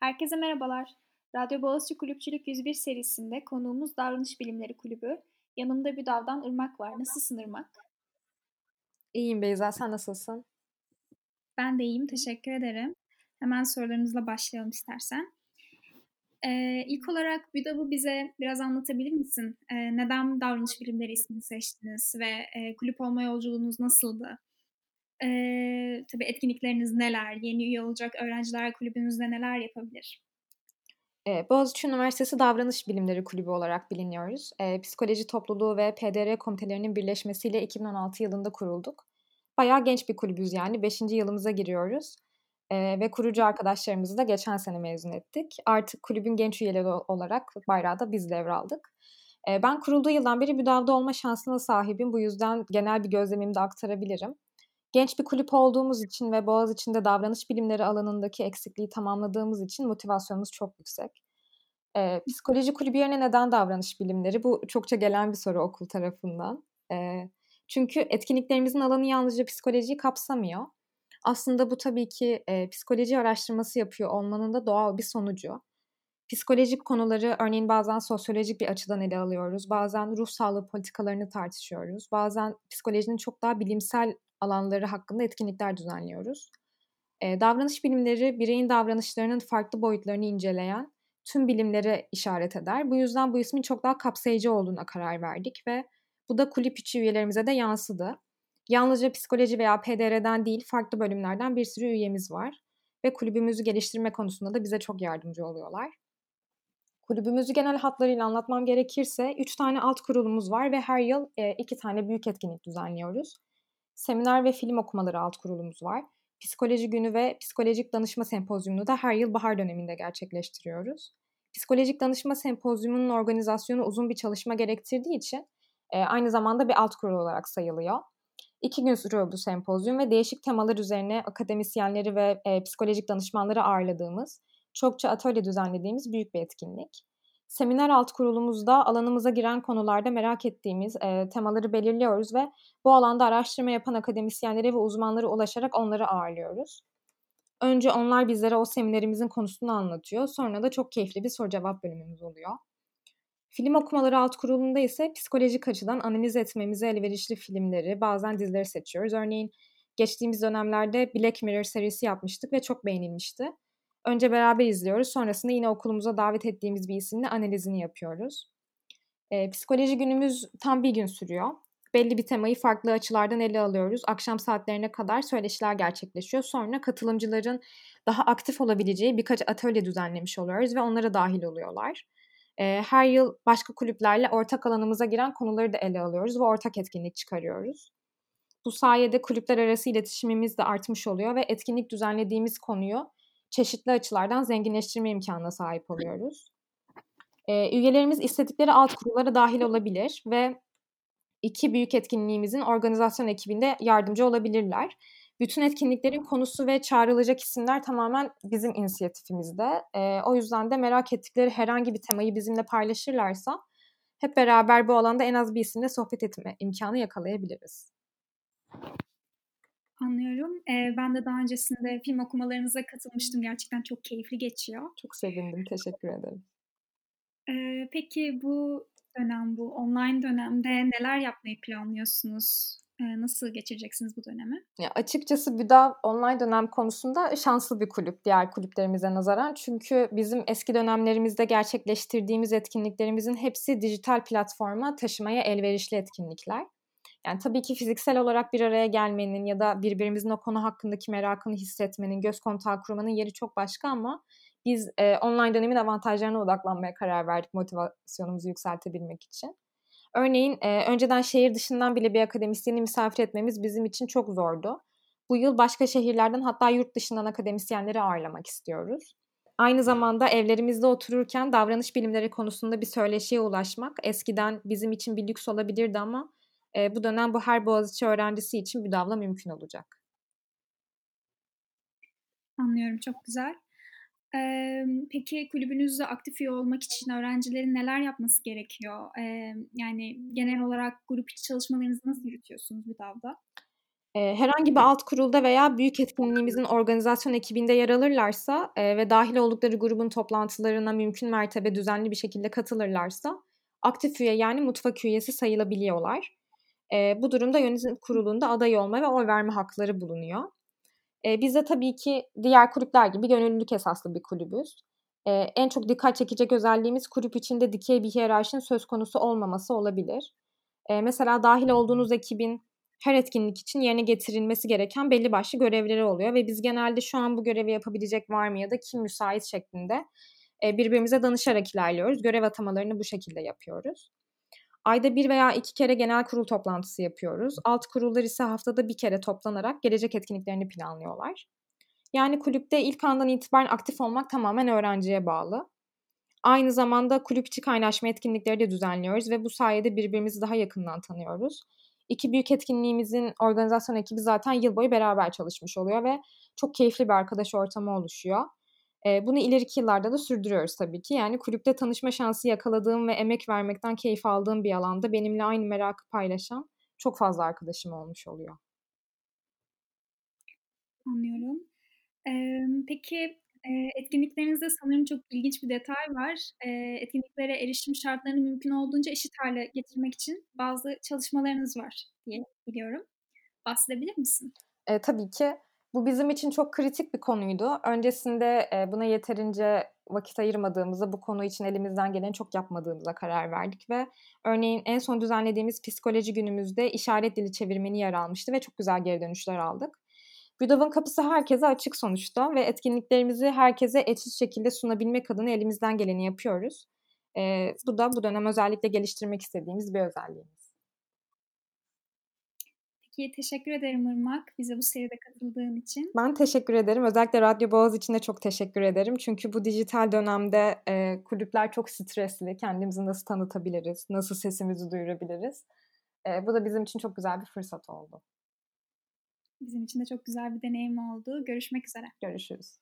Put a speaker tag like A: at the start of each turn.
A: Herkese merhabalar. Radyo Boğaziçi Kulüpçülük 101 serisinde konuğumuz Davranış Bilimleri Kulübü. Yanımda bir davdan Irmak var. Nasılsın Irmak?
B: İyiyim Beyza, sen nasılsın?
A: Ben de iyiyim, teşekkür ederim. Hemen sorularımızla başlayalım istersen. Ee, ilk olarak BÜDAV'ı bize biraz anlatabilir misin? Ee, neden davranış bilimleri ismini seçtiniz ve e, kulüp olma yolculuğunuz nasıldı? Ee, tabii etkinlikleriniz neler? Yeni üye olacak öğrenciler kulübünüzde neler yapabilir?
B: Ee, Boğaziçi Üniversitesi Davranış Bilimleri Kulübü olarak biliniyoruz. Ee, psikoloji topluluğu ve PDR komitelerinin birleşmesiyle 2016 yılında kurulduk. Bayağı genç bir kulübüz yani. Beşinci yılımıza giriyoruz. Ee, ve kurucu arkadaşlarımızı da geçen sene mezun ettik. Artık kulübün genç üyeleri olarak bayrağı da biz devraldık. Ee, ben kurulduğu yıldan beri müdavda olma şansına sahibim. Bu yüzden genel bir gözlemimi de aktarabilirim. Genç bir kulüp olduğumuz için ve Boğaz içinde davranış bilimleri alanındaki eksikliği tamamladığımız için motivasyonumuz çok yüksek. Ee, psikoloji kulübü yerine neden davranış bilimleri? Bu çokça gelen bir soru okul tarafından. Ee, çünkü etkinliklerimizin alanı yalnızca psikolojiyi kapsamıyor. Aslında bu tabii ki e, psikoloji araştırması yapıyor olmanın da doğal bir sonucu. Psikolojik konuları örneğin bazen sosyolojik bir açıdan ele alıyoruz. Bazen ruh sağlığı politikalarını tartışıyoruz. Bazen psikolojinin çok daha bilimsel alanları hakkında etkinlikler düzenliyoruz. E, davranış bilimleri bireyin davranışlarının farklı boyutlarını inceleyen tüm bilimlere işaret eder. Bu yüzden bu ismin çok daha kapsayıcı olduğuna karar verdik ve bu da kulüp içi üyelerimize de yansıdı. Yalnızca psikoloji veya PDR'den değil farklı bölümlerden bir sürü üyemiz var ve kulübümüzü geliştirme konusunda da bize çok yardımcı oluyorlar. Kulübümüzü genel hatlarıyla anlatmam gerekirse 3 tane alt kurulumuz var ve her yıl 2 tane büyük etkinlik düzenliyoruz seminer ve film okumaları alt kurulumuz var. Psikoloji günü ve psikolojik danışma sempozyumunu da her yıl bahar döneminde gerçekleştiriyoruz. Psikolojik danışma sempozyumunun organizasyonu uzun bir çalışma gerektirdiği için e, aynı zamanda bir alt kurul olarak sayılıyor. İki gün sürüyor bu sempozyum ve değişik temalar üzerine akademisyenleri ve e, psikolojik danışmanları ağırladığımız, çokça atölye düzenlediğimiz büyük bir etkinlik. Seminer alt kurulumuzda alanımıza giren konularda merak ettiğimiz e, temaları belirliyoruz ve bu alanda araştırma yapan akademisyenlere ve uzmanlara ulaşarak onları ağırlıyoruz. Önce onlar bizlere o seminerimizin konusunu anlatıyor. Sonra da çok keyifli bir soru cevap bölümümüz oluyor. Film okumaları alt kurulunda ise psikolojik açıdan analiz etmemize elverişli filmleri, bazen dizileri seçiyoruz. Örneğin geçtiğimiz dönemlerde Black Mirror serisi yapmıştık ve çok beğenilmişti. Önce beraber izliyoruz. Sonrasında yine okulumuza davet ettiğimiz bir isimle analizini yapıyoruz. E, psikoloji günümüz tam bir gün sürüyor. Belli bir temayı farklı açılardan ele alıyoruz. Akşam saatlerine kadar söyleşiler gerçekleşiyor. Sonra katılımcıların daha aktif olabileceği birkaç atölye düzenlemiş oluyoruz ve onlara dahil oluyorlar. E, her yıl başka kulüplerle ortak alanımıza giren konuları da ele alıyoruz ve ortak etkinlik çıkarıyoruz. Bu sayede kulüpler arası iletişimimiz de artmış oluyor ve etkinlik düzenlediğimiz konuyu çeşitli açılardan zenginleştirme imkanına sahip oluyoruz. E, üyelerimiz istedikleri alt kurullara dahil olabilir ve iki büyük etkinliğimizin organizasyon ekibinde yardımcı olabilirler. Bütün etkinliklerin konusu ve çağrılacak isimler tamamen bizim inisiyatifimizde. E, o yüzden de merak ettikleri herhangi bir temayı bizimle paylaşırlarsa hep beraber bu alanda en az bir isimle sohbet etme imkanı yakalayabiliriz.
A: Anlıyorum. Ee, ben de daha öncesinde film okumalarınıza katılmıştım. Gerçekten çok keyifli geçiyor.
B: Çok sevindim. Teşekkür ederim.
A: Ee, peki bu dönem, bu online dönemde neler yapmayı planlıyorsunuz? Ee, nasıl geçireceksiniz bu dönemi?
B: Ya açıkçası BÜDA online dönem konusunda şanslı bir kulüp diğer kulüplerimize nazaran. Çünkü bizim eski dönemlerimizde gerçekleştirdiğimiz etkinliklerimizin hepsi dijital platforma taşımaya elverişli etkinlikler. Yani tabii ki fiziksel olarak bir araya gelmenin ya da birbirimizin o konu hakkındaki merakını hissetmenin, göz kontağı kurmanın yeri çok başka ama biz e, online dönemin avantajlarına odaklanmaya karar verdik motivasyonumuzu yükseltebilmek için. Örneğin e, önceden şehir dışından bile bir akademisyeni misafir etmemiz bizim için çok zordu. Bu yıl başka şehirlerden hatta yurt dışından akademisyenleri ağırlamak istiyoruz. Aynı zamanda evlerimizde otururken davranış bilimleri konusunda bir söyleşiye ulaşmak eskiden bizim için bir lüks olabilirdi ama e, bu dönem bu her Boğaziçi öğrencisi için müdavla mümkün olacak.
A: Anlıyorum, çok güzel. Ee, peki kulübünüzde aktif üye olmak için öğrencilerin neler yapması gerekiyor? Ee, yani genel olarak grup içi çalışmalarınızı nasıl yürütüyorsunuz?
B: Eee, herhangi bir alt kurulda veya büyük etkinliğimizin organizasyon ekibinde yer alırlarsa, eee, ve dâhil oldukları grubun toplantılarına mümkün mertebe düzenli bir şekilde katılırlarsa aktif üye yani mutfak üyesi sayılabiliyorlar. Eee, bu durumda yönetim kurulunda aday olma ve oy verme hakları bulunuyor. Eee, biz de tabii ki diğer kulüpler gibi gönüllülük esaslı bir kulübüz. Eee, en çok dikkat çekecek özelliğimiz kulüp içinde dikey bir hiyerarşinin söz konusu olmaması olabilir. Eee, mesela dâhil olduğunuz ekibin her etkinlik için yerine getirilmesi gereken belli başlı görevleri oluyor ve biz genelde şu an bu görevi yapabilecek var mı ya da kim müsait şeklinde birbirimize danışarak ilerliyoruz. Görev atamalarını bu şekilde yapıyoruz. Ayda bir veya iki kere genel kurul toplantısı yapıyoruz. Alt kurullar ise haftada bir kere toplanarak gelecek etkinliklerini planlıyorlar. Yani kulüpte ilk andan itibaren aktif olmak tamamen öğrenciye bağlı. Aynı zamanda kulüp içi kaynaşma etkinlikleri de düzenliyoruz ve bu sayede birbirimizi daha yakından tanıyoruz. İki büyük etkinliğimizin organizasyon ekibi zaten yıl boyu beraber çalışmış oluyor ve çok keyifli bir arkadaş ortamı oluşuyor. Eee, bunu ileriki yıllarda da sürdürüyoruz tabii ki. Yani kulüpte tanışma şansı yakaladığım ve emek vermekten keyif aldığım bir alanda benimle aynı merakı paylaşan çok fazla arkadaşım olmuş oluyor.
A: Anlıyorum. Emm, peki, eee, etkinliklerinizde sanırım çok ilginç bir detay var. Eee, etkinliklere erişim şartlarını mümkün olduğunca eşit hâle getirmek için bazı çalışmalarınız var diye biliyorum. Bahsedebilir misin?
B: Eee, tabii ki. Bu bizim için çok kritik bir konuydu. Öncesinde, eee, buna yeterince vakit ayırmadığımızı, bu konu için elimizden geleni çok yapmadığımıza karar verdik ve örneğin en son düzenlediğimiz psikoloji günümüzde işaret dili çevirmeni yer almıştı ve çok güzel geri dönüşler aldık. BÜDAV'ın kapısı herkese açık sonuçta ve etkinliklerimizi herkese eşit şekilde sunabilmek adına elimizden geleni yapıyoruz. Eee, bu da bu dönem özellikle geliştirmek istediğimiz bir özelliğimiz.
A: Peki, teşekkür ederim Irmak, bize bu seride katıldığın için.
B: Ben teşekkür ederim. Özellikle Radyo Boğaz için de çok teşekkür ederim. Çünkü bu dijital dönemde, eee, kulüpler çok stresli. Kendimizi nasıl tanıtabiliriz, nasıl sesimizi duyurabiliriz? Eee, bu da bizim için çok güzel bir fırsat oldu.
A: Bizim için de çok güzel bir deneyim oldu. Görüşmek üzere.
B: Görüşürüz.